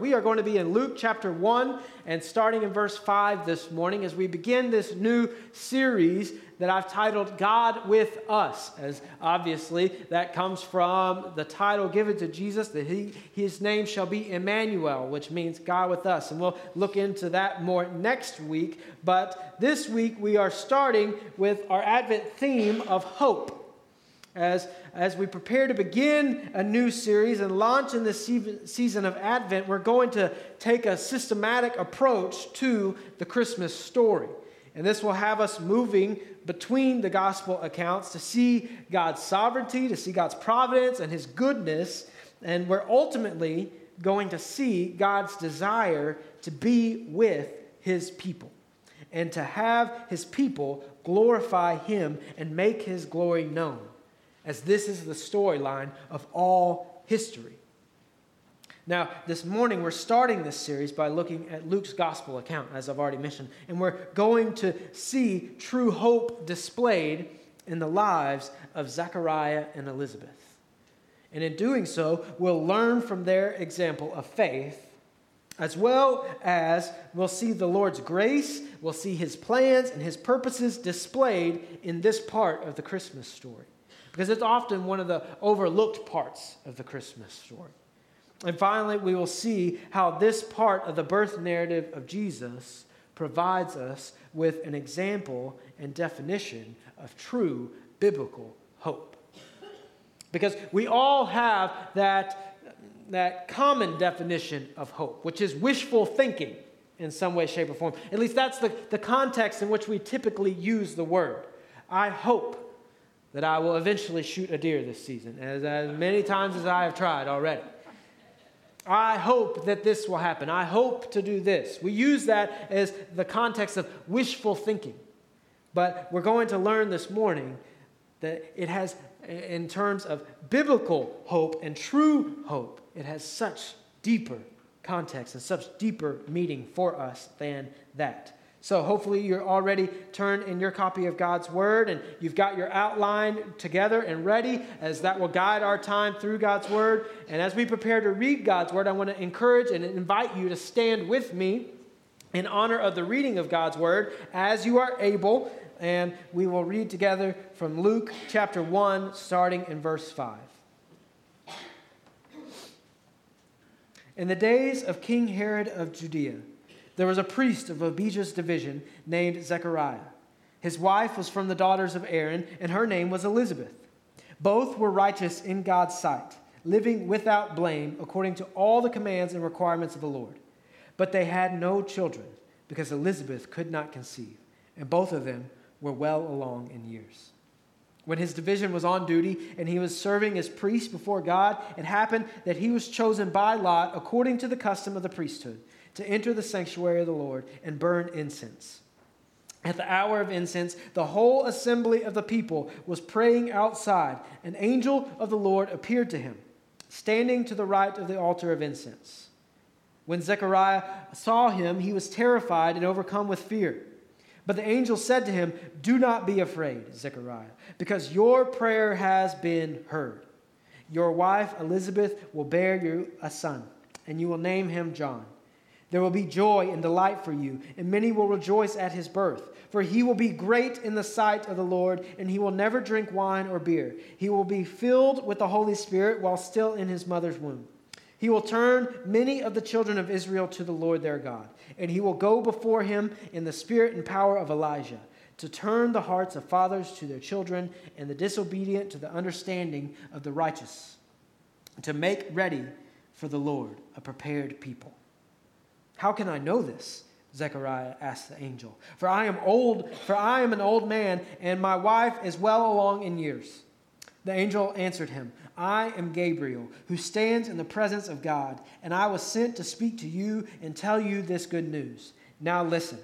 We are going to be in Luke chapter 1 and starting in verse 5 this morning as we begin this new series that I've titled God with Us, as obviously that comes from the title given to Jesus that he, his name shall be Emmanuel, which means God with us. And we'll look into that more next week. But this week we are starting with our Advent theme of hope as, as we prepare to begin a new series and launch in this season of Advent, we're going to take a systematic approach to the Christmas story. And this will have us moving between the gospel accounts to see God's sovereignty, to see God's providence and his goodness. And we're ultimately going to see God's desire to be with his people and to have his people glorify him and make his glory known as this is the storyline of all history. Now, this morning we're starting this series by looking at Luke's gospel account, as I've already mentioned, and we're going to see true hope displayed in the lives of Zechariah and Elizabeth. And in doing so, we'll learn from their example of faith, as well as we'll see the Lord's grace, we'll see his plans and his purposes displayed in this part of the Christmas story because it's often one of the overlooked parts of the Christmas story. And finally, we will see how this part of the birth narrative of Jesus provides us with an example and definition of true biblical hope. Because we all have that, that common definition of hope, which is wishful thinking in some way, shape, or form. At least that's the, the context in which we typically use the word. I hope that I will eventually shoot a deer this season, as, as many times as I have tried already. I hope that this will happen. I hope to do this. We use that as the context of wishful thinking. But we're going to learn this morning that it has, in terms of biblical hope and true hope, it has such deeper context and such deeper meaning for us than that. So hopefully you're already turned in your copy of God's Word and you've got your outline together and ready as that will guide our time through God's Word. And as we prepare to read God's Word, I want to encourage and invite you to stand with me in honor of the reading of God's Word as you are able. And we will read together from Luke chapter 1, starting in verse 5. In the days of King Herod of Judea, there was a priest of Abijah's division named Zechariah. His wife was from the daughters of Aaron, and her name was Elizabeth. Both were righteous in God's sight, living without blame according to all the commands and requirements of the Lord. But they had no children because Elizabeth could not conceive, and both of them were well along in years. When his division was on duty and he was serving as priest before God, it happened that he was chosen by lot according to the custom of the priesthood to enter the sanctuary of the Lord and burn incense. At the hour of incense, the whole assembly of the people was praying outside. An angel of the Lord appeared to him, standing to the right of the altar of incense. When Zechariah saw him, he was terrified and overcome with fear. But the angel said to him, Do not be afraid, Zechariah, because your prayer has been heard. Your wife Elizabeth will bear you a son, and you will name him John. There will be joy and delight for you, and many will rejoice at his birth. For he will be great in the sight of the Lord, and he will never drink wine or beer. He will be filled with the Holy Spirit while still in his mother's womb. He will turn many of the children of Israel to the Lord their God, and he will go before him in the spirit and power of Elijah, to turn the hearts of fathers to their children, and the disobedient to the understanding of the righteous, to make ready for the Lord a prepared people. How can I know this? Zechariah asked the angel. For I am old, for I am an old man, and my wife is well along in years. The angel answered him, I am Gabriel, who stands in the presence of God, and I was sent to speak to you and tell you this good news. Now listen.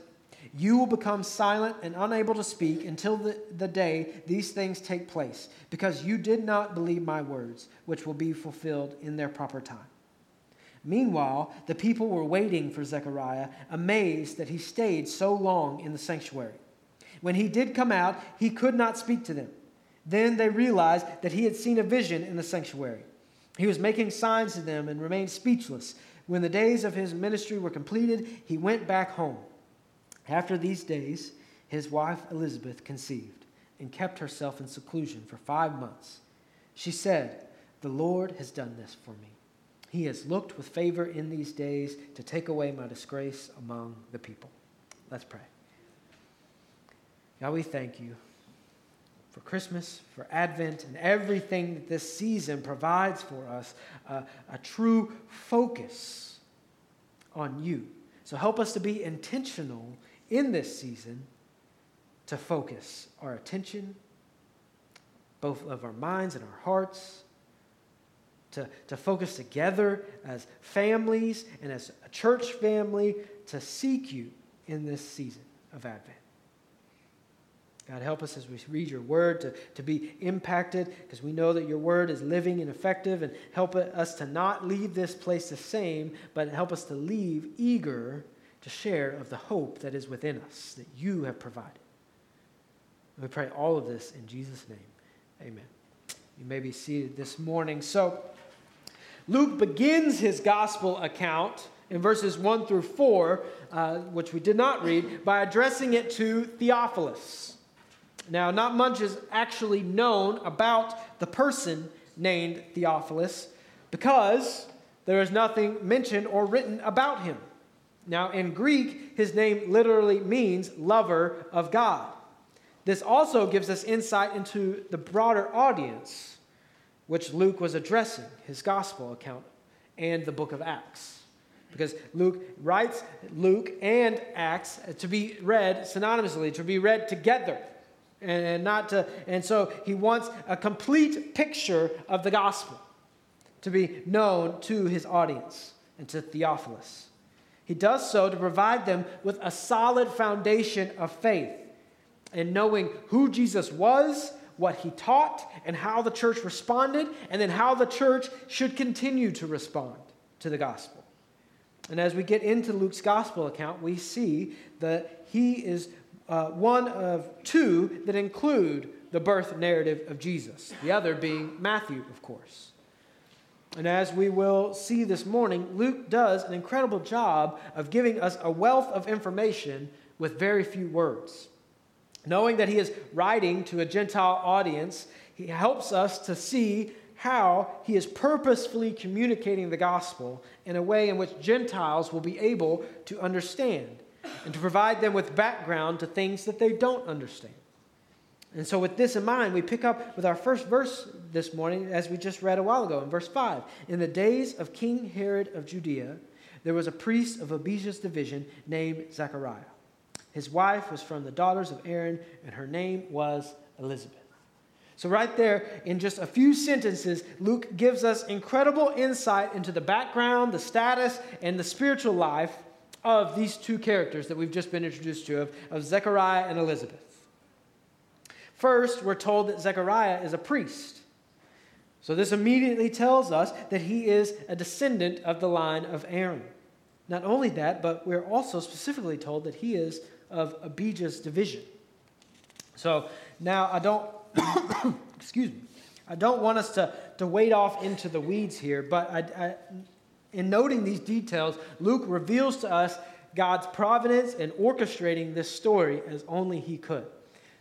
You will become silent and unable to speak until the, the day these things take place, because you did not believe my words, which will be fulfilled in their proper time. Meanwhile, the people were waiting for Zechariah, amazed that he stayed so long in the sanctuary. When he did come out, he could not speak to them. Then they realized that he had seen a vision in the sanctuary. He was making signs to them and remained speechless. When the days of his ministry were completed, he went back home. After these days, his wife Elizabeth conceived and kept herself in seclusion for five months. She said, The Lord has done this for me. He has looked with favor in these days to take away my disgrace among the people. Let's pray. God, we thank you for Christmas, for Advent, and everything that this season provides for us uh, a true focus on you. So help us to be intentional in this season to focus our attention, both of our minds and our hearts, to, to focus together as families and as a church family to seek you in this season of Advent. God, help us as we read your word to, to be impacted because we know that your word is living and effective, and help us to not leave this place the same, but help us to leave eager to share of the hope that is within us that you have provided. We pray all of this in Jesus' name. Amen. You may be seated this morning. So, Luke begins his gospel account in verses 1 through 4, uh, which we did not read, by addressing it to Theophilus. Now, not much is actually known about the person named Theophilus because there is nothing mentioned or written about him. Now, in Greek, his name literally means lover of God. This also gives us insight into the broader audience which Luke was addressing, his gospel account, and the book of Acts. Because Luke writes Luke and Acts uh, to be read synonymously, to be read together and not to and so he wants a complete picture of the gospel to be known to his audience and to Theophilus. He does so to provide them with a solid foundation of faith in knowing who Jesus was, what he taught, and how the church responded, and then how the church should continue to respond to the gospel. And as we get into Luke's gospel account, we see that he is uh, one of two that include the birth narrative of Jesus, the other being Matthew, of course. And as we will see this morning, Luke does an incredible job of giving us a wealth of information with very few words. Knowing that he is writing to a Gentile audience, he helps us to see how he is purposefully communicating the gospel in a way in which Gentiles will be able to understand and to provide them with background to things that they don't understand. And so, with this in mind, we pick up with our first verse this morning, as we just read a while ago, in verse 5. In the days of King Herod of Judea, there was a priest of Abijah's division named Zechariah. His wife was from the daughters of Aaron, and her name was Elizabeth. So, right there, in just a few sentences, Luke gives us incredible insight into the background, the status, and the spiritual life of these two characters that we've just been introduced to of, of Zechariah and Elizabeth. First, we're told that Zechariah is a priest. So, this immediately tells us that he is a descendant of the line of Aaron. Not only that, but we're also specifically told that he is of Abijah's division. So, now I don't, excuse me, I don't want us to, to wade off into the weeds here, but I, I, in noting these details, Luke reveals to us God's providence in orchestrating this story as only he could.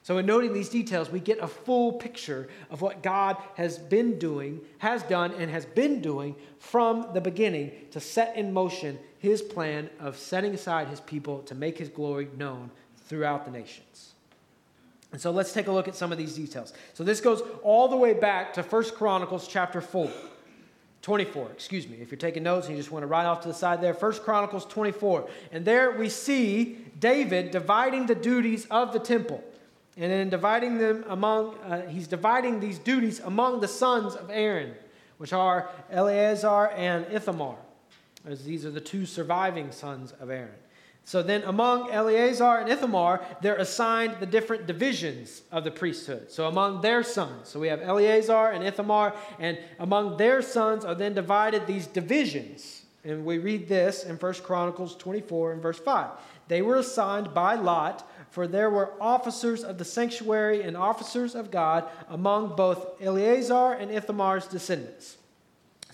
So, in noting these details, we get a full picture of what God has been doing, has done, and has been doing from the beginning to set in motion his plan of setting aside his people to make his glory known throughout the nations. And so let's take a look at some of these details. So this goes all the way back to 1 Chronicles chapter 4. 24, excuse me. If you're taking notes and you just want to write off to the side there, First Chronicles 24. And there we see David dividing the duties of the temple. And then dividing them among, uh, he's dividing these duties among the sons of Aaron, which are Eleazar and Ithamar, as these are the two surviving sons of Aaron. So then, among Eleazar and Ithamar, they're assigned the different divisions of the priesthood. So, among their sons, so we have Eleazar and Ithamar, and among their sons are then divided these divisions. And we read this in 1 Chronicles 24 and verse 5. They were assigned by lot, for there were officers of the sanctuary and officers of God among both Eleazar and Ithamar's descendants.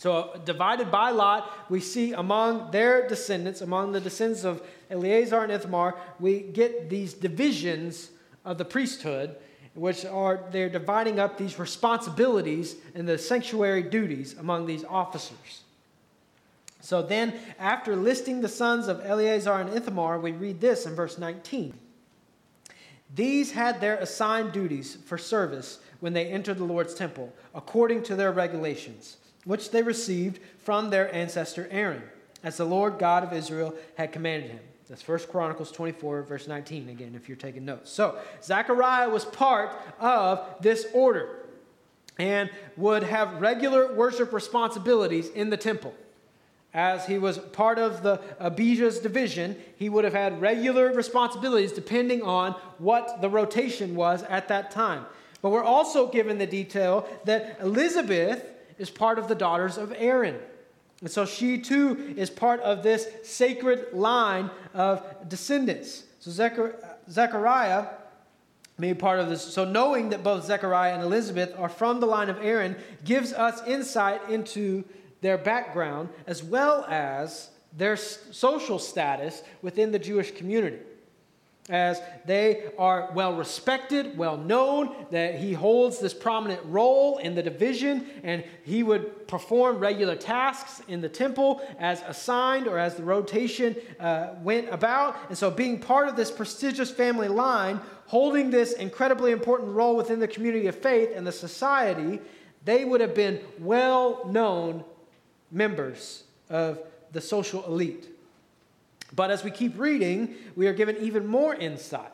So, divided by lot, we see among their descendants, among the descendants of Eleazar and Ithamar, we get these divisions of the priesthood, which are they're dividing up these responsibilities and the sanctuary duties among these officers. So then, after listing the sons of Eleazar and Ithamar, we read this in verse 19. These had their assigned duties for service when they entered the Lord's temple, according to their regulations which they received from their ancestor Aaron, as the Lord God of Israel had commanded him. That's 1 Chronicles 24, verse 19, again, if you're taking notes. So, Zechariah was part of this order and would have regular worship responsibilities in the temple. As he was part of the Abijah's division, he would have had regular responsibilities depending on what the rotation was at that time. But we're also given the detail that Elizabeth is part of the daughters of Aaron. And so she too is part of this sacred line of descendants. So Zechariah made part of this. So knowing that both Zechariah and Elizabeth are from the line of Aaron gives us insight into their background as well as their social status within the Jewish community as they are well respected, well known, that he holds this prominent role in the division, and he would perform regular tasks in the temple as assigned or as the rotation uh, went about. And so, being part of this prestigious family line, holding this incredibly important role within the community of faith and the society, they would have been well known members of the social elite. But as we keep reading, we are given even more insight,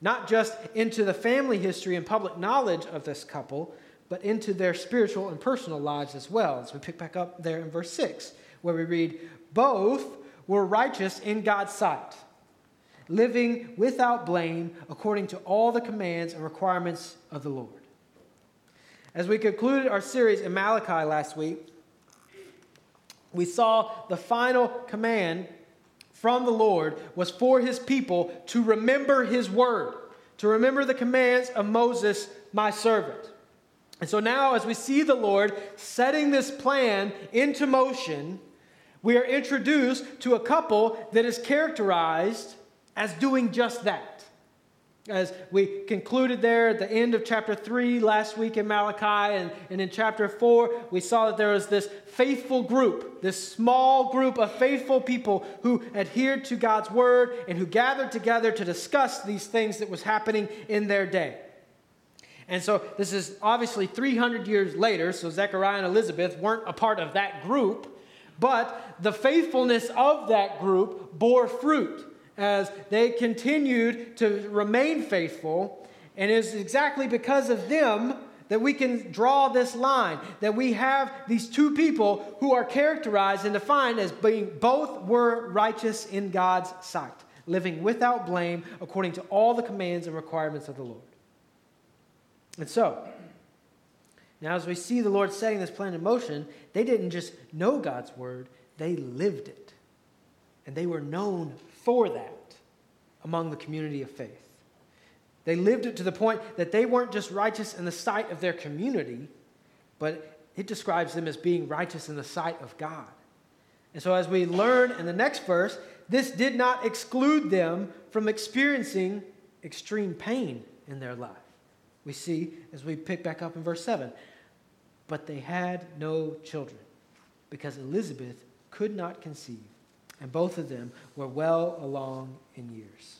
not just into the family history and public knowledge of this couple, but into their spiritual and personal lives as well. As we pick back up there in verse 6, where we read, Both were righteous in God's sight, living without blame according to all the commands and requirements of the Lord. As we concluded our series in Malachi last week, we saw the final command from the Lord was for his people to remember his word, to remember the commands of Moses, my servant. And so now, as we see the Lord setting this plan into motion, we are introduced to a couple that is characterized as doing just that. As we concluded there at the end of chapter 3 last week in Malachi, and, and in chapter 4, we saw that there was this faithful group, this small group of faithful people who adhered to God's word and who gathered together to discuss these things that was happening in their day. And so this is obviously 300 years later, so Zechariah and Elizabeth weren't a part of that group, but the faithfulness of that group bore fruit as they continued to remain faithful. And it is exactly because of them that we can draw this line that we have these two people who are characterized and defined as being both were righteous in God's sight, living without blame according to all the commands and requirements of the Lord. And so, now as we see the Lord setting this plan in motion, they didn't just know God's word, they lived it. And they were known for that among the community of faith. They lived it to the point that they weren't just righteous in the sight of their community, but it describes them as being righteous in the sight of God. And so, as we learn in the next verse, this did not exclude them from experiencing extreme pain in their life. We see as we pick back up in verse 7 but they had no children because Elizabeth could not conceive and both of them were well along in years.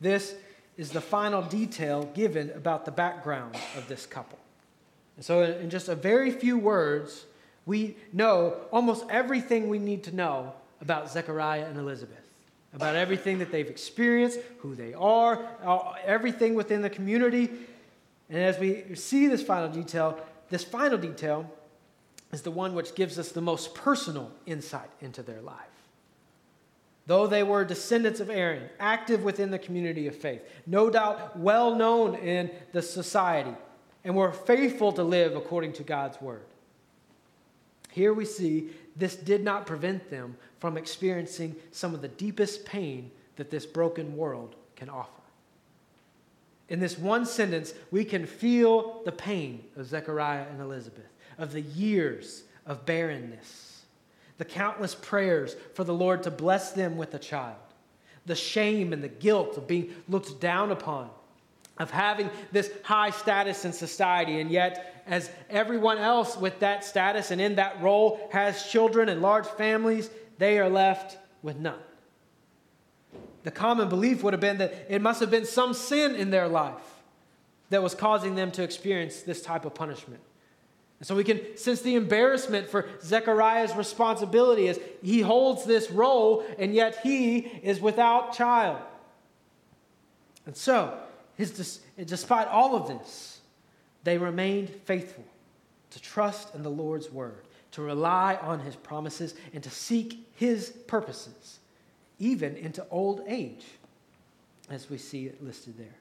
This is the final detail given about the background of this couple. And so, in just a very few words, we know almost everything we need to know about Zechariah and Elizabeth, about everything that they've experienced, who they are, everything within the community. And as we see this final detail, this final detail is the one which gives us the most personal insight into their life. Though they were descendants of Aaron, active within the community of faith, no doubt well known in the society, and were faithful to live according to God's word. Here we see this did not prevent them from experiencing some of the deepest pain that this broken world can offer. In this one sentence, we can feel the pain of Zechariah and Elizabeth of the years of barrenness, the countless prayers for the Lord to bless them with a child, the shame and the guilt of being looked down upon, of having this high status in society, and yet, as everyone else with that status and in that role has children and large families, they are left with none. The common belief would have been that it must have been some sin in their life that was causing them to experience this type of punishment. And so we can sense the embarrassment for Zechariah's responsibility as he holds this role and yet he is without child. And so, his, despite all of this, they remained faithful to trust in the Lord's word, to rely on his promises, and to seek his purposes, even into old age, as we see it listed there.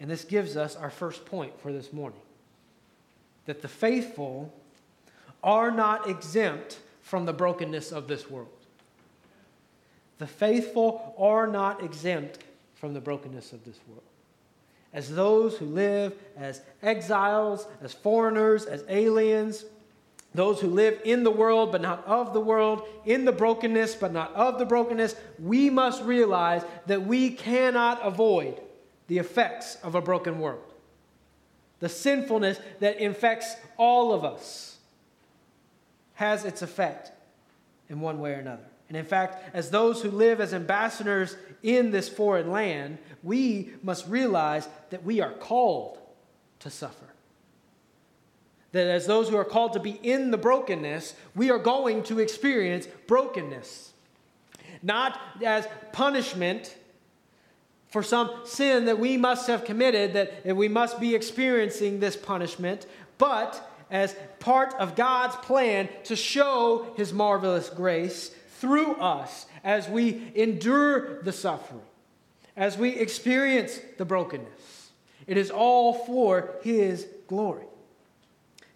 And this gives us our first point for this morning that the faithful are not exempt from the brokenness of this world. The faithful are not exempt from the brokenness of this world. As those who live as exiles, as foreigners, as aliens, those who live in the world but not of the world, in the brokenness but not of the brokenness, we must realize that we cannot avoid the effects of a broken world. The sinfulness that infects all of us has its effect in one way or another. And in fact, as those who live as ambassadors in this foreign land, we must realize that we are called to suffer. That as those who are called to be in the brokenness, we are going to experience brokenness. Not as punishment for some sin that we must have committed, that we must be experiencing this punishment, but as part of God's plan to show his marvelous grace through us as we endure the suffering, as we experience the brokenness. It is all for his glory.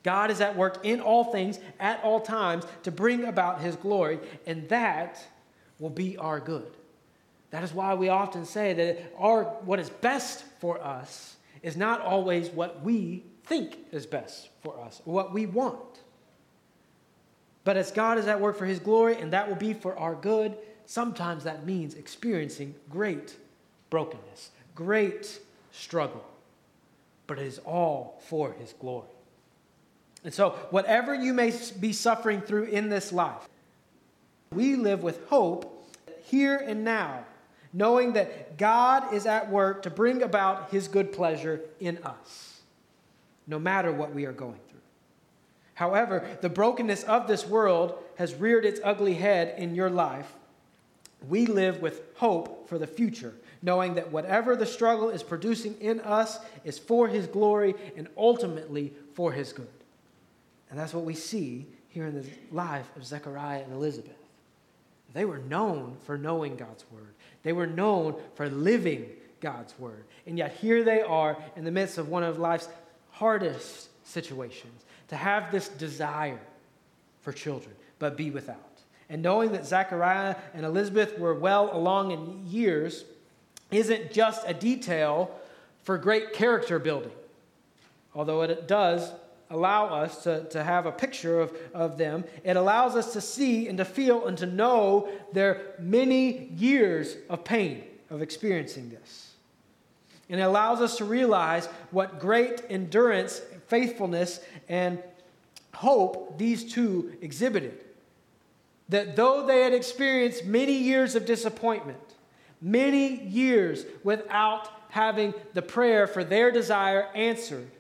God is at work in all things at all times to bring about his glory, and that will be our good. That is why we often say that our, what is best for us is not always what we think is best for us, what we want. But as God is at work for his glory, and that will be for our good, sometimes that means experiencing great brokenness, great struggle. But it is all for his glory. And so, whatever you may be suffering through in this life, we live with hope here and now knowing that God is at work to bring about his good pleasure in us, no matter what we are going through. However, the brokenness of this world has reared its ugly head in your life. We live with hope for the future, knowing that whatever the struggle is producing in us is for his glory and ultimately for his good. And that's what we see here in the life of Zechariah and Elizabeth. They were known for knowing God's word. They were known for living God's word. And yet here they are in the midst of one of life's hardest situations to have this desire for children, but be without. And knowing that Zechariah and Elizabeth were well along in years isn't just a detail for great character building, although it does allow us to, to have a picture of, of them. It allows us to see and to feel and to know their many years of pain of experiencing this. And it allows us to realize what great endurance, faithfulness, and hope these two exhibited. That though they had experienced many years of disappointment, many years without having the prayer for their desire answered,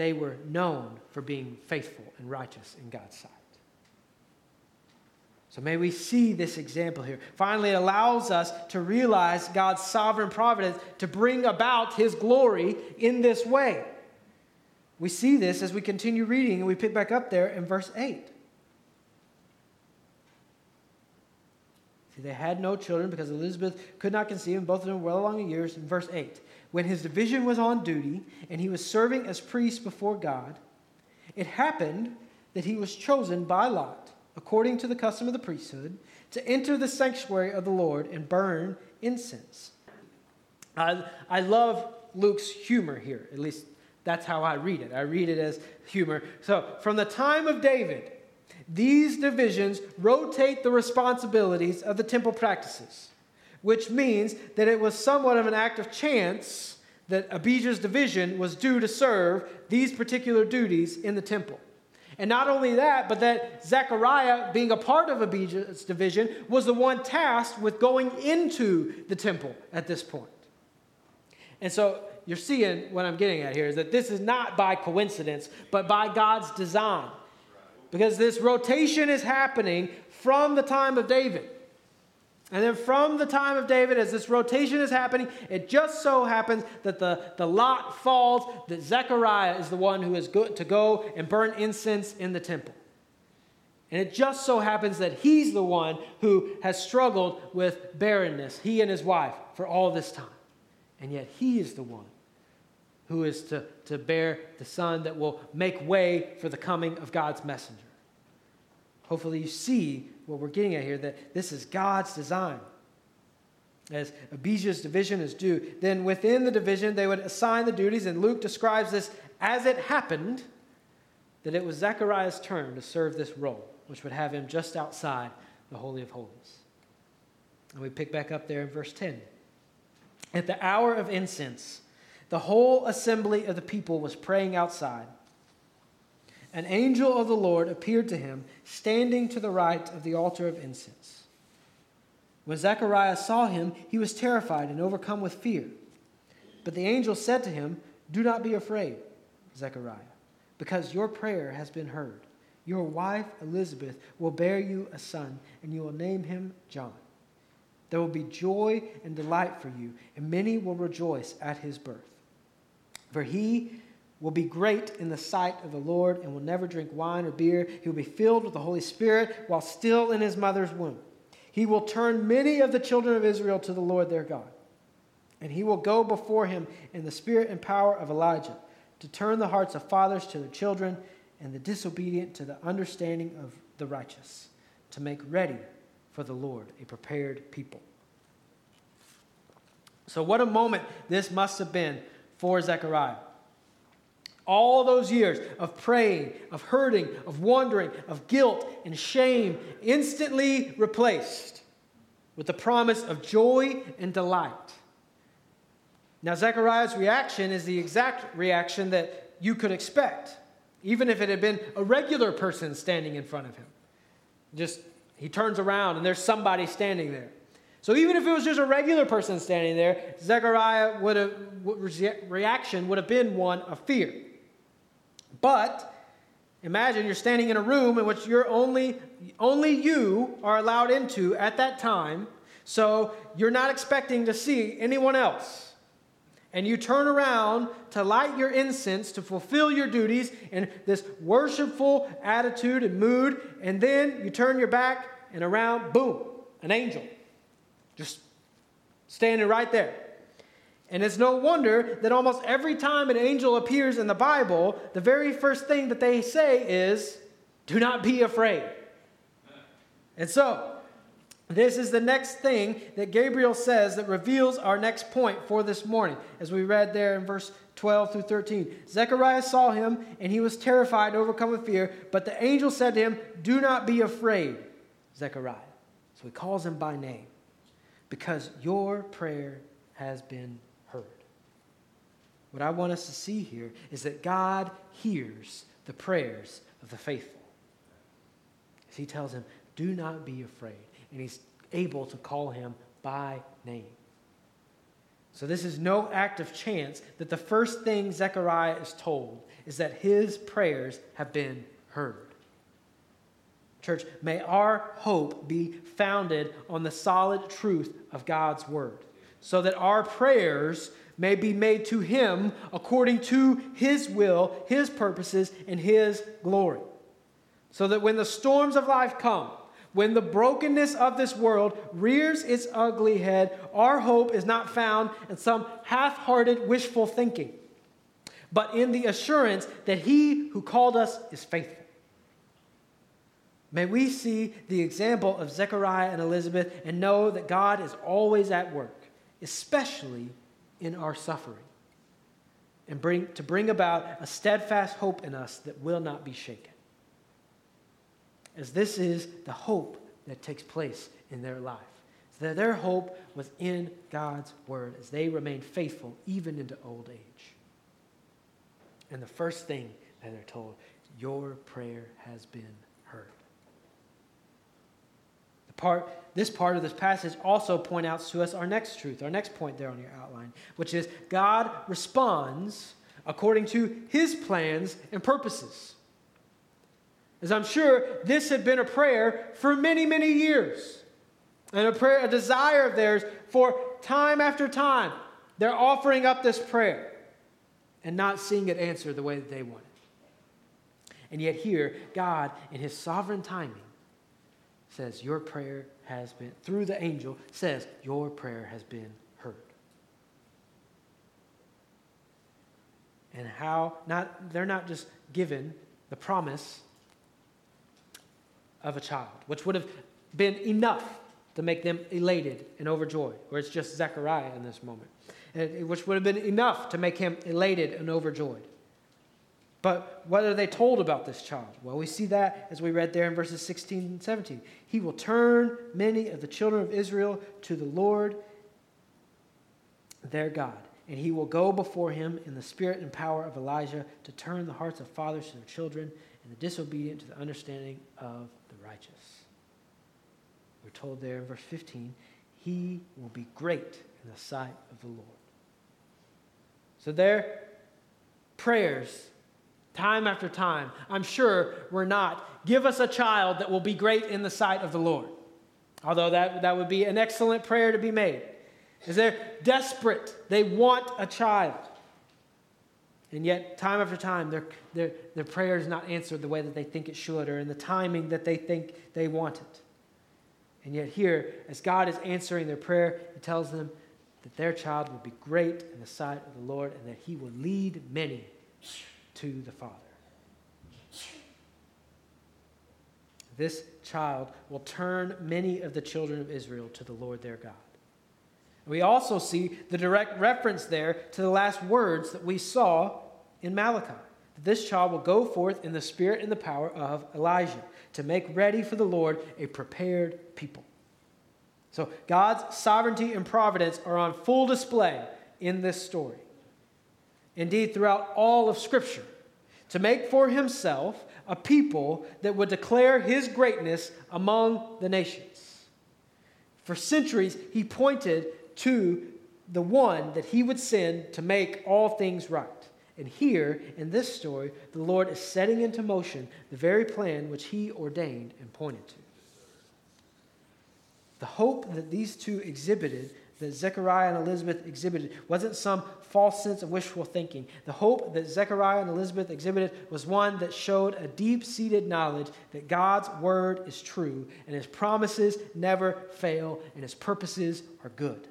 they were known for being faithful and righteous in God's sight. So may we see this example here. Finally, it allows us to realize God's sovereign providence to bring about his glory in this way. We see this as we continue reading, and we pick back up there in verse 8. See, they had no children because Elizabeth could not conceive, and both of them were well along in years. In verse 8, when his division was on duty and he was serving as priest before God, it happened that he was chosen by Lot, according to the custom of the priesthood, to enter the sanctuary of the Lord and burn incense. I, I love Luke's humor here, at least That's how I read it. I read it as humor. So, from the time of David, these divisions rotate the responsibilities of the temple practices, which means that it was somewhat of an act of chance that Abijah's division was due to serve these particular duties in the temple. And not only that, but that Zechariah, being a part of Abijah's division, was the one tasked with going into the temple at this point. And so you're seeing what I'm getting at here is that this is not by coincidence, but by God's design. Because this rotation is happening from the time of David. And then from the time of David, as this rotation is happening, it just so happens that the, the lot falls that Zechariah is the one who is good to go and burn incense in the temple. And it just so happens that he's the one who has struggled with barrenness, he and his wife, for all this time. And yet he is the one who is to, to bear the son that will make way for the coming of God's messenger. Hopefully, you see what we're getting at here that this is God's design. As Abijah's division is due, then within the division they would assign the duties, and Luke describes this as it happened that it was Zechariah's turn to serve this role, which would have him just outside the Holy of Holies. And we pick back up there in verse 10. At the hour of incense, the whole assembly of the people was praying outside an angel of the Lord appeared to him, standing to the right of the altar of incense. When Zechariah saw him, he was terrified and overcome with fear. But the angel said to him, Do not be afraid, Zechariah, because your prayer has been heard. Your wife Elizabeth will bear you a son, and you will name him John. There will be joy and delight for you, and many will rejoice at his birth. For he will be great in the sight of the Lord and will never drink wine or beer. He will be filled with the Holy Spirit while still in his mother's womb. He will turn many of the children of Israel to the Lord their God. And he will go before him in the spirit and power of Elijah to turn the hearts of fathers to their children and the disobedient to the understanding of the righteous, to make ready for the Lord a prepared people. So, what a moment this must have been for Zechariah. All those years of praying, of hurting, of wondering, of guilt and shame instantly replaced with the promise of joy and delight. Now, Zechariah's reaction is the exact reaction that you could expect, even if it had been a regular person standing in front of him. Just, he turns around and there's somebody standing there. So, even if it was just a regular person standing there, Zechariah would have, reaction would have been one of fear. But imagine you're standing in a room in which you're only, only you are allowed into at that time, so you're not expecting to see anyone else. And you turn around to light your incense to fulfill your duties in this worshipful attitude and mood, and then you turn your back and around, boom, an angel. Just standing right there. And it's no wonder that almost every time an angel appears in the Bible, the very first thing that they say is, Do not be afraid. And so, this is the next thing that Gabriel says that reveals our next point for this morning, as we read there in verse 12 through 13. Zechariah saw him, and he was terrified, overcome with fear. But the angel said to him, Do not be afraid, Zechariah. So he calls him by name, because your prayer has been what I want us to see here is that God hears the prayers of the faithful. As he tells him, Do not be afraid. And he's able to call him by name. So, this is no act of chance that the first thing Zechariah is told is that his prayers have been heard. Church, may our hope be founded on the solid truth of God's word, so that our prayers may be made to him according to his will, his purposes, and his glory. So that when the storms of life come, when the brokenness of this world rears its ugly head, our hope is not found in some half hearted wishful thinking, but in the assurance that he who called us is faithful. May we see the example of Zechariah and Elizabeth and know that God is always at work, especially in our suffering. and bring, to bring about a steadfast hope in us that will not be shaken. As this is the hope that takes place in their life. So that their hope was in God's word as they remained faithful even into old age. And the first thing that they're told, your prayer has been part, this part of this passage also points out to us our next truth, our next point there on your outline, which is God responds according to his plans and purposes. As I'm sure this had been a prayer for many, many years. And a prayer, a desire of theirs for time after time. They're offering up this prayer and not seeing it answered the way that they wanted. And yet, here, God, in his sovereign timing, says, Your prayer has been, through the angel, says, Your prayer has been heard. And how, not, they're not just given the promise of a child, which would have been enough to make them elated and overjoyed, or it's just Zechariah in this moment, which would have been enough to make him elated and overjoyed. But what are they told about this child? Well, we see that as we read there in verses 16 and 17. He will turn many of the children of Israel to the Lord their God, and he will go before him in the spirit and power of Elijah to turn the hearts of fathers to their children and the disobedient to the understanding of the righteous. We're told there in verse 15, he will be great in the sight of the Lord. So their prayers, time after time, I'm sure we're not, give us a child that will be great in the sight of the Lord. Although that, that would be an excellent prayer to be made. Is they're desperate. They want a child. And yet, time after time, their, their, their prayer is not answered the way that they think it should or in the timing that they think they want it. And yet, here, as God is answering their prayer, He tells them that their child will be great in the sight of the Lord and that He will lead many to the Father. This child will turn many of the children of Israel to the Lord their God. We also see the direct reference there to the last words that we saw in Malachi. This child will go forth in the spirit and the power of Elijah to make ready for the Lord a prepared people. So God's sovereignty and providence are on full display in this story. Indeed, throughout all of Scripture, to make for himself a people that would declare his greatness among the nations. For centuries, he pointed to the one that he would send to make all things right. And here, in this story, the Lord is setting into motion the very plan which he ordained and pointed to. The hope that these two exhibited, that Zechariah and Elizabeth exhibited, wasn't some false sense of wishful thinking. The hope that Zechariah and Elizabeth exhibited was one that showed a deep seated knowledge that God's word is true and his promises never fail and his purposes are good.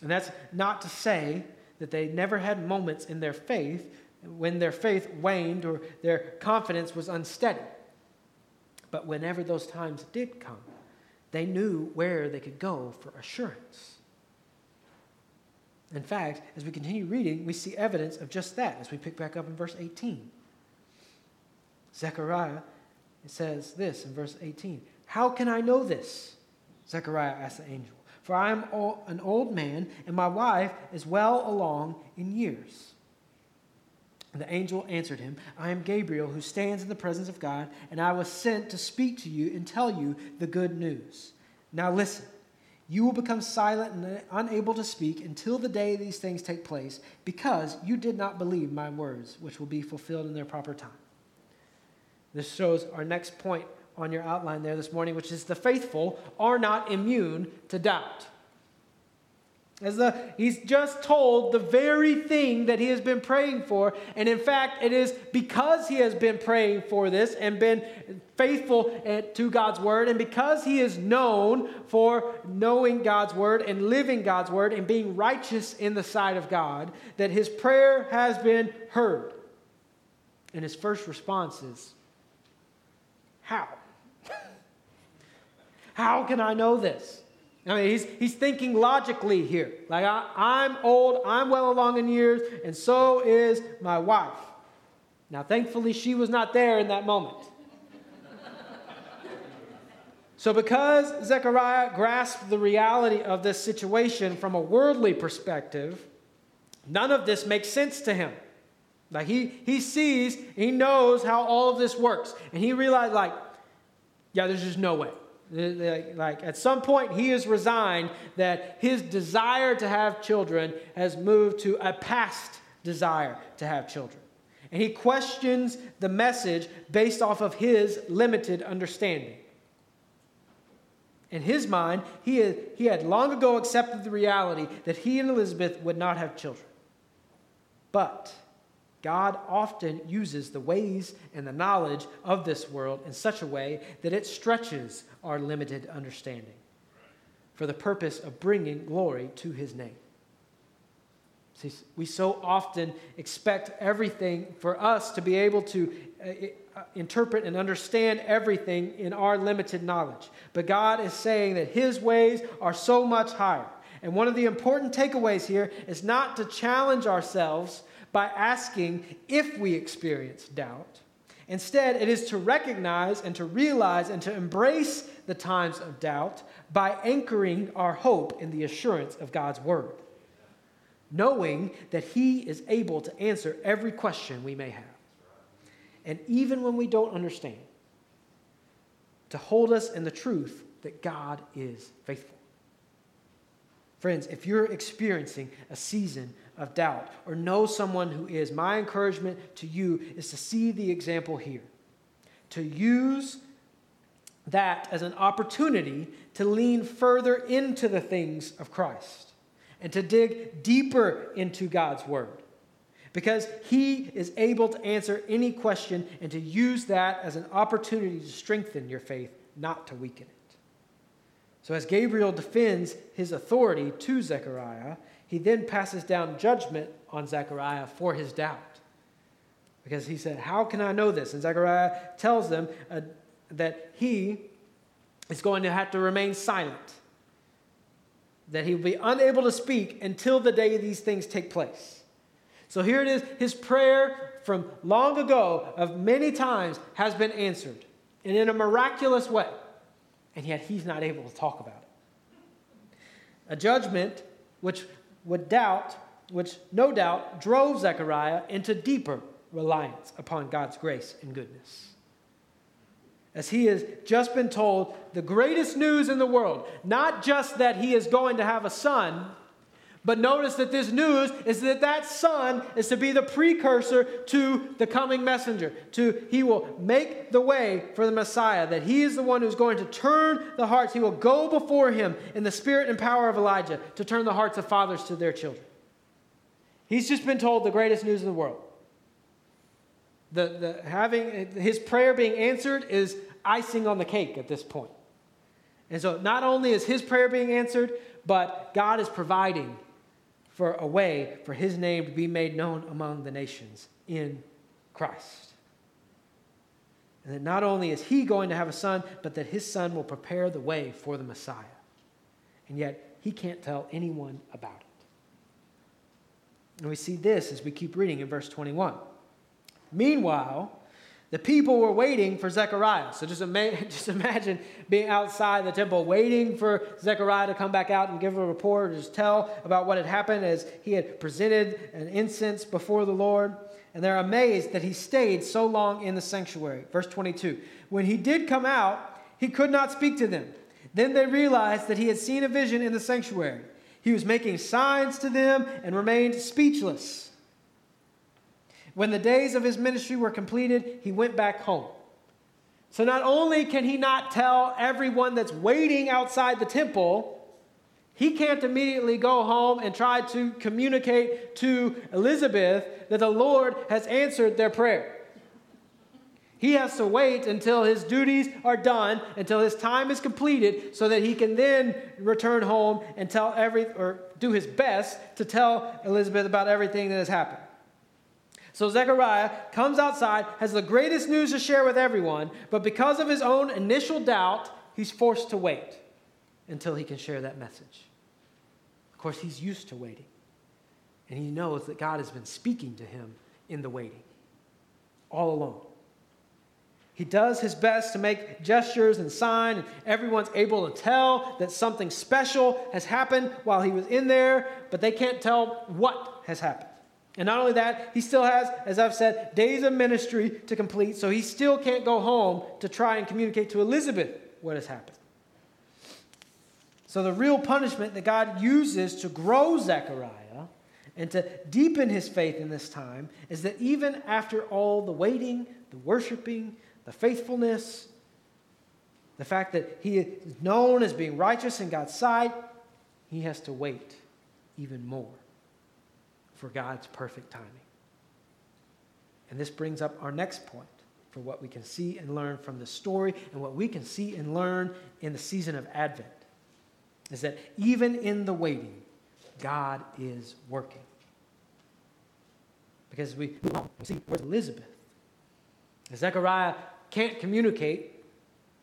And that's not to say that they never had moments in their faith when their faith waned or their confidence was unsteady. But whenever those times did come, they knew where they could go for assurance. In fact, as we continue reading, we see evidence of just that as we pick back up in verse 18. Zechariah says this in verse 18 How can I know this? Zechariah asked the angel for I am an old man, and my wife is well along in years. The angel answered him, I am Gabriel, who stands in the presence of God, and I was sent to speak to you and tell you the good news. Now listen, you will become silent and unable to speak until the day these things take place, because you did not believe my words, which will be fulfilled in their proper time. This shows our next point on your outline there this morning, which is the faithful are not immune to doubt. As the, he's just told the very thing that he has been praying for. And in fact, it is because he has been praying for this and been faithful eh, to God's word, and because he is known for knowing God's word and living God's word and being righteous in the sight of God, that his prayer has been heard. And his first response is, How? How can I know this? I mean, he's, he's thinking logically here. Like, I, I'm old, I'm well along in years, and so is my wife. Now, thankfully, she was not there in that moment. so, because Zechariah grasped the reality of this situation from a worldly perspective, none of this makes sense to him. Like, he, he sees, he knows how all of this works, and he realized, like, yeah, there's just no way. Like at some point, he is resigned that his desire to have children has moved to a past desire to have children. And he questions the message based off of his limited understanding. In his mind, he he had long ago accepted the reality that he and Elizabeth would not have children. But God often uses the ways and the knowledge of this world in such a way that it stretches our limited understanding for the purpose of bringing glory to his name. See, we so often expect everything for us to be able to uh, uh, interpret and understand everything in our limited knowledge. But God is saying that his ways are so much higher. And one of the important takeaways here is not to challenge ourselves by asking if we experience doubt. Instead, it is to recognize and to realize and to embrace the times of doubt by anchoring our hope in the assurance of God's word, knowing that He is able to answer every question we may have. And even when we don't understand, to hold us in the truth that God is faithful. Friends, if you're experiencing a season of doubt or know someone who is, my encouragement to you is to see the example here. To use that as an opportunity to lean further into the things of Christ and to dig deeper into God's Word. Because He is able to answer any question and to use that as an opportunity to strengthen your faith, not to weaken it. So, as Gabriel defends his authority to Zechariah, he then passes down judgment on Zechariah for his doubt. Because he said, How can I know this? And Zechariah tells them uh, that he is going to have to remain silent, that he will be unable to speak until the day these things take place. So here it is his prayer from long ago, of many times, has been answered, and in a miraculous way and yet he's not able to talk about it. A judgment which would doubt, which no doubt drove Zechariah into deeper reliance upon God's grace and goodness. As he has just been told the greatest news in the world, not just that he is going to have a son, but notice that this news is that that son is to be the precursor to the coming messenger. To he will make the way for the Messiah, that he is the one who's going to turn the hearts. He will go before him in the spirit and power of Elijah to turn the hearts of fathers to their children. He's just been told the greatest news in the world. The, the having his prayer being answered is icing on the cake at this point. And so not only is his prayer being answered, but God is providing for a way for his name to be made known among the nations in Christ. And that not only is he going to have a son, but that his son will prepare the way for the Messiah. And yet, he can't tell anyone about it. And we see this as we keep reading in verse 21. Meanwhile, the people were waiting for Zechariah. So just, ima- just imagine being outside the temple waiting for Zechariah to come back out and give a report or just tell about what had happened as he had presented an incense before the Lord. And they're amazed that he stayed so long in the sanctuary. Verse 22 When he did come out, he could not speak to them. Then they realized that he had seen a vision in the sanctuary. He was making signs to them and remained speechless. When the days of his ministry were completed, he went back home. So not only can he not tell everyone that's waiting outside the temple, he can't immediately go home and try to communicate to Elizabeth that the Lord has answered their prayer. He has to wait until his duties are done, until his time is completed, so that he can then return home and tell every or do his best to tell Elizabeth about everything that has happened. So Zechariah comes outside, has the greatest news to share with everyone, but because of his own initial doubt, he's forced to wait until he can share that message. Of course, he's used to waiting, and he knows that God has been speaking to him in the waiting, all along. He does his best to make gestures and sign, and everyone's able to tell that something special has happened while he was in there, but they can't tell what has happened. And not only that, he still has, as I've said, days of ministry to complete, so he still can't go home to try and communicate to Elizabeth what has happened. So, the real punishment that God uses to grow Zechariah and to deepen his faith in this time is that even after all the waiting, the worshiping, the faithfulness, the fact that he is known as being righteous in God's sight, he has to wait even more for God's perfect timing. And this brings up our next point for what we can see and learn from the story and what we can see and learn in the season of Advent is that even in the waiting, God is working. Because we, see where's Elizabeth? Zechariah can't communicate.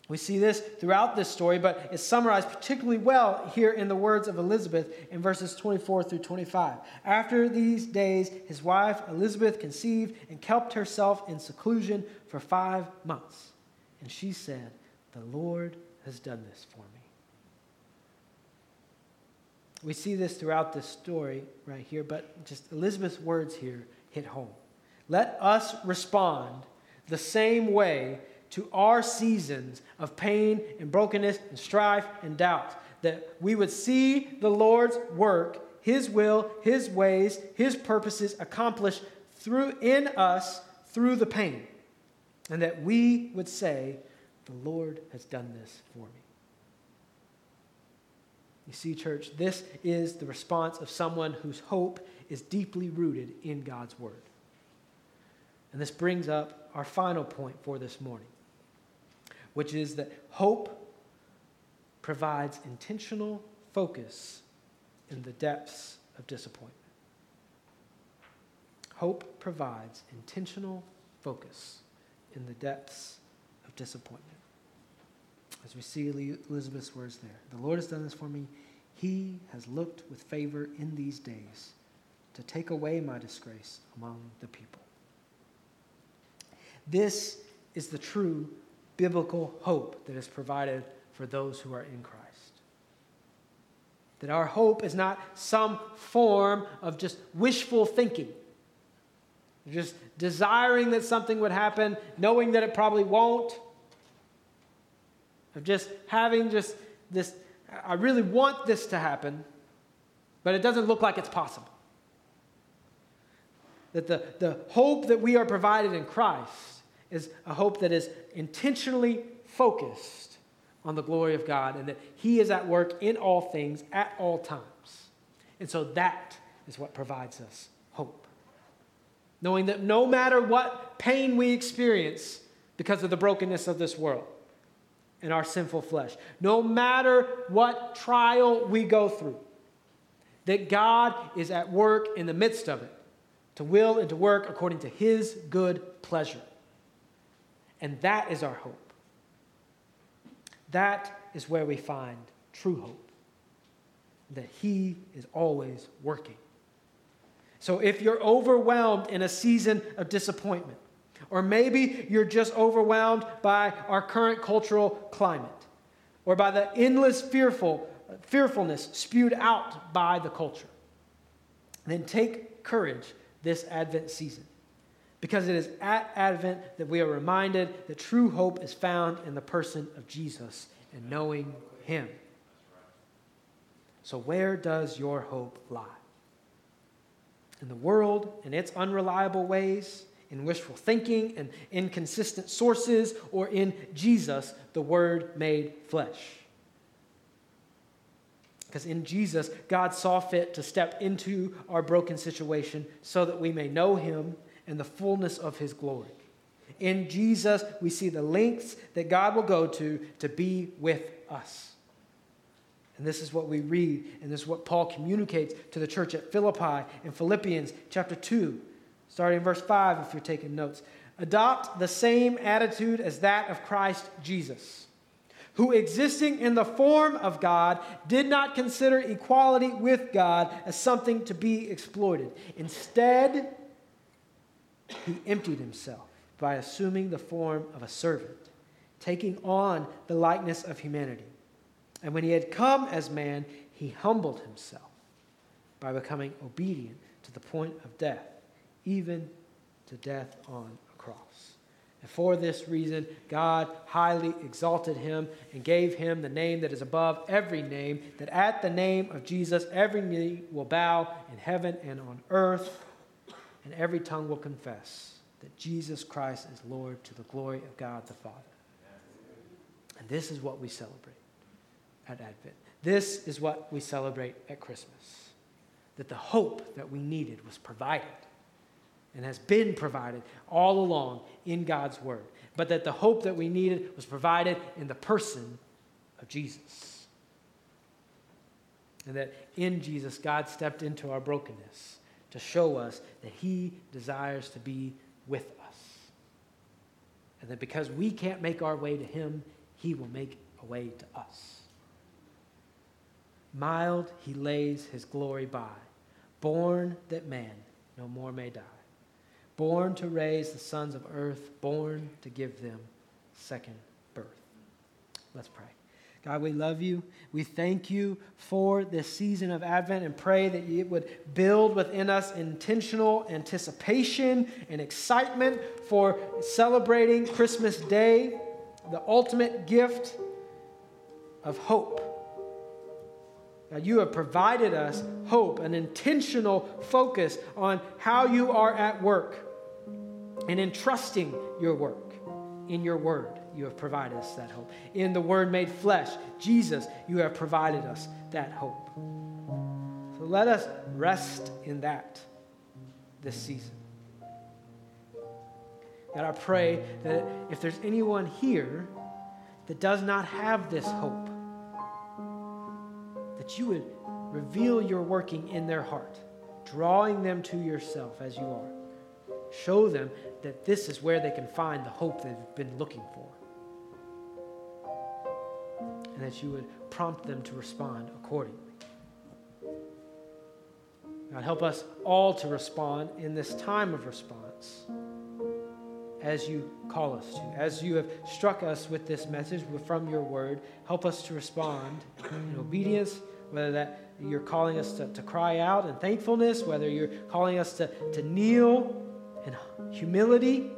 We see this throughout this story, but it's summarized particularly well here in the words of Elizabeth in verses 24 through 25. After these days, his wife Elizabeth conceived and kept herself in seclusion for five months. And she said, The Lord has done this for me. We see this throughout this story right here, but just Elizabeth's words here hit home. Let us respond the same way to our seasons of pain and brokenness and strife and doubt. That we would see the Lord's work, His will, His ways, His purposes accomplished through in us through the pain. And that we would say, The Lord has done this for me. You see, church, this is the response of someone whose hope is deeply rooted in God's Word. And this brings up our final point for this morning, which is that hope provides intentional focus in the depths of disappointment. Hope provides intentional focus in the depths of disappointment. As we see Elizabeth's words there, the Lord has done this for me. He has looked with favor in these days to take away my disgrace among the people. This is the true biblical hope that is provided for those who are in Christ. That our hope is not some form of just wishful thinking, just desiring that something would happen, knowing that it probably won't, of just having just this, I really want this to happen, but it doesn't look like it's possible. That the, the hope that we are provided in Christ is a hope that is intentionally focused on the glory of God and that He is at work in all things at all times. And so that is what provides us hope. Knowing that no matter what pain we experience because of the brokenness of this world and our sinful flesh, no matter what trial we go through, that God is at work in the midst of it to will and to work according to His good pleasure. And that is our hope. That is where we find true hope that He is always working. So if you're overwhelmed in a season of disappointment, or maybe you're just overwhelmed by our current cultural climate, or by the endless fearful, fearfulness spewed out by the culture, then take courage this Advent season because it is at Advent that we are reminded that true hope is found in the person of Jesus and knowing Him. So, where does your hope lie? In the world and its unreliable ways, in wishful thinking and inconsistent sources, or in Jesus, the Word made flesh? Because in Jesus, God saw fit to step into our broken situation so that we may know Him and the fullness of his glory. In Jesus, we see the lengths that God will go to to be with us. And this is what we read, and this is what Paul communicates to the church at Philippi in Philippians chapter 2, starting in verse 5, if you're taking notes. Adopt the same attitude as that of Christ Jesus who existing in the form of God did not consider equality with God as something to be exploited. Instead, he emptied himself by assuming the form of a servant, taking on the likeness of humanity. And when he had come as man, he humbled himself by becoming obedient to the point of death, even to death on a cross. And for this reason, God highly exalted him and gave him the name that is above every name, that at the name of Jesus every knee will bow in heaven and on earth, and every tongue will confess that Jesus Christ is Lord to the glory of God the Father. And this is what we celebrate at Advent. This is what we celebrate at Christmas that the hope that we needed was provided and has been provided all along in God's Word, but that the hope that we needed was provided in the person of Jesus. And that in Jesus, God stepped into our brokenness to show us that He desires to be with us. And that because we can't make our way to Him, He will make a way to us. Mild, He lays His glory by born that man no more may die, born to raise the sons of earth, born to give them second birth. Let's pray. God, we love you. We thank you for this season of Advent and pray that it would build within us intentional anticipation and excitement for celebrating Christmas Day, the ultimate gift of hope God, you have provided us hope, an intentional focus on how you are at work and entrusting your work in your word. You have provided us that hope. In the Word made flesh, Jesus, you have provided us that hope. So let us rest in that this season. God, I pray that if there's anyone here that does not have this hope, that you would reveal your working in their heart, drawing them to yourself as you are. Show them that this is where they can find the hope they've been looking for. And that you would prompt them to respond accordingly. God, help us all to respond in this time of response as you call us to. As you have struck us with this message from your word, help us to respond in obedience whether that you're calling us to, to cry out in thankfulness, whether you're calling us to, to kneel in humility.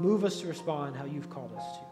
Move us to respond how you've called us to.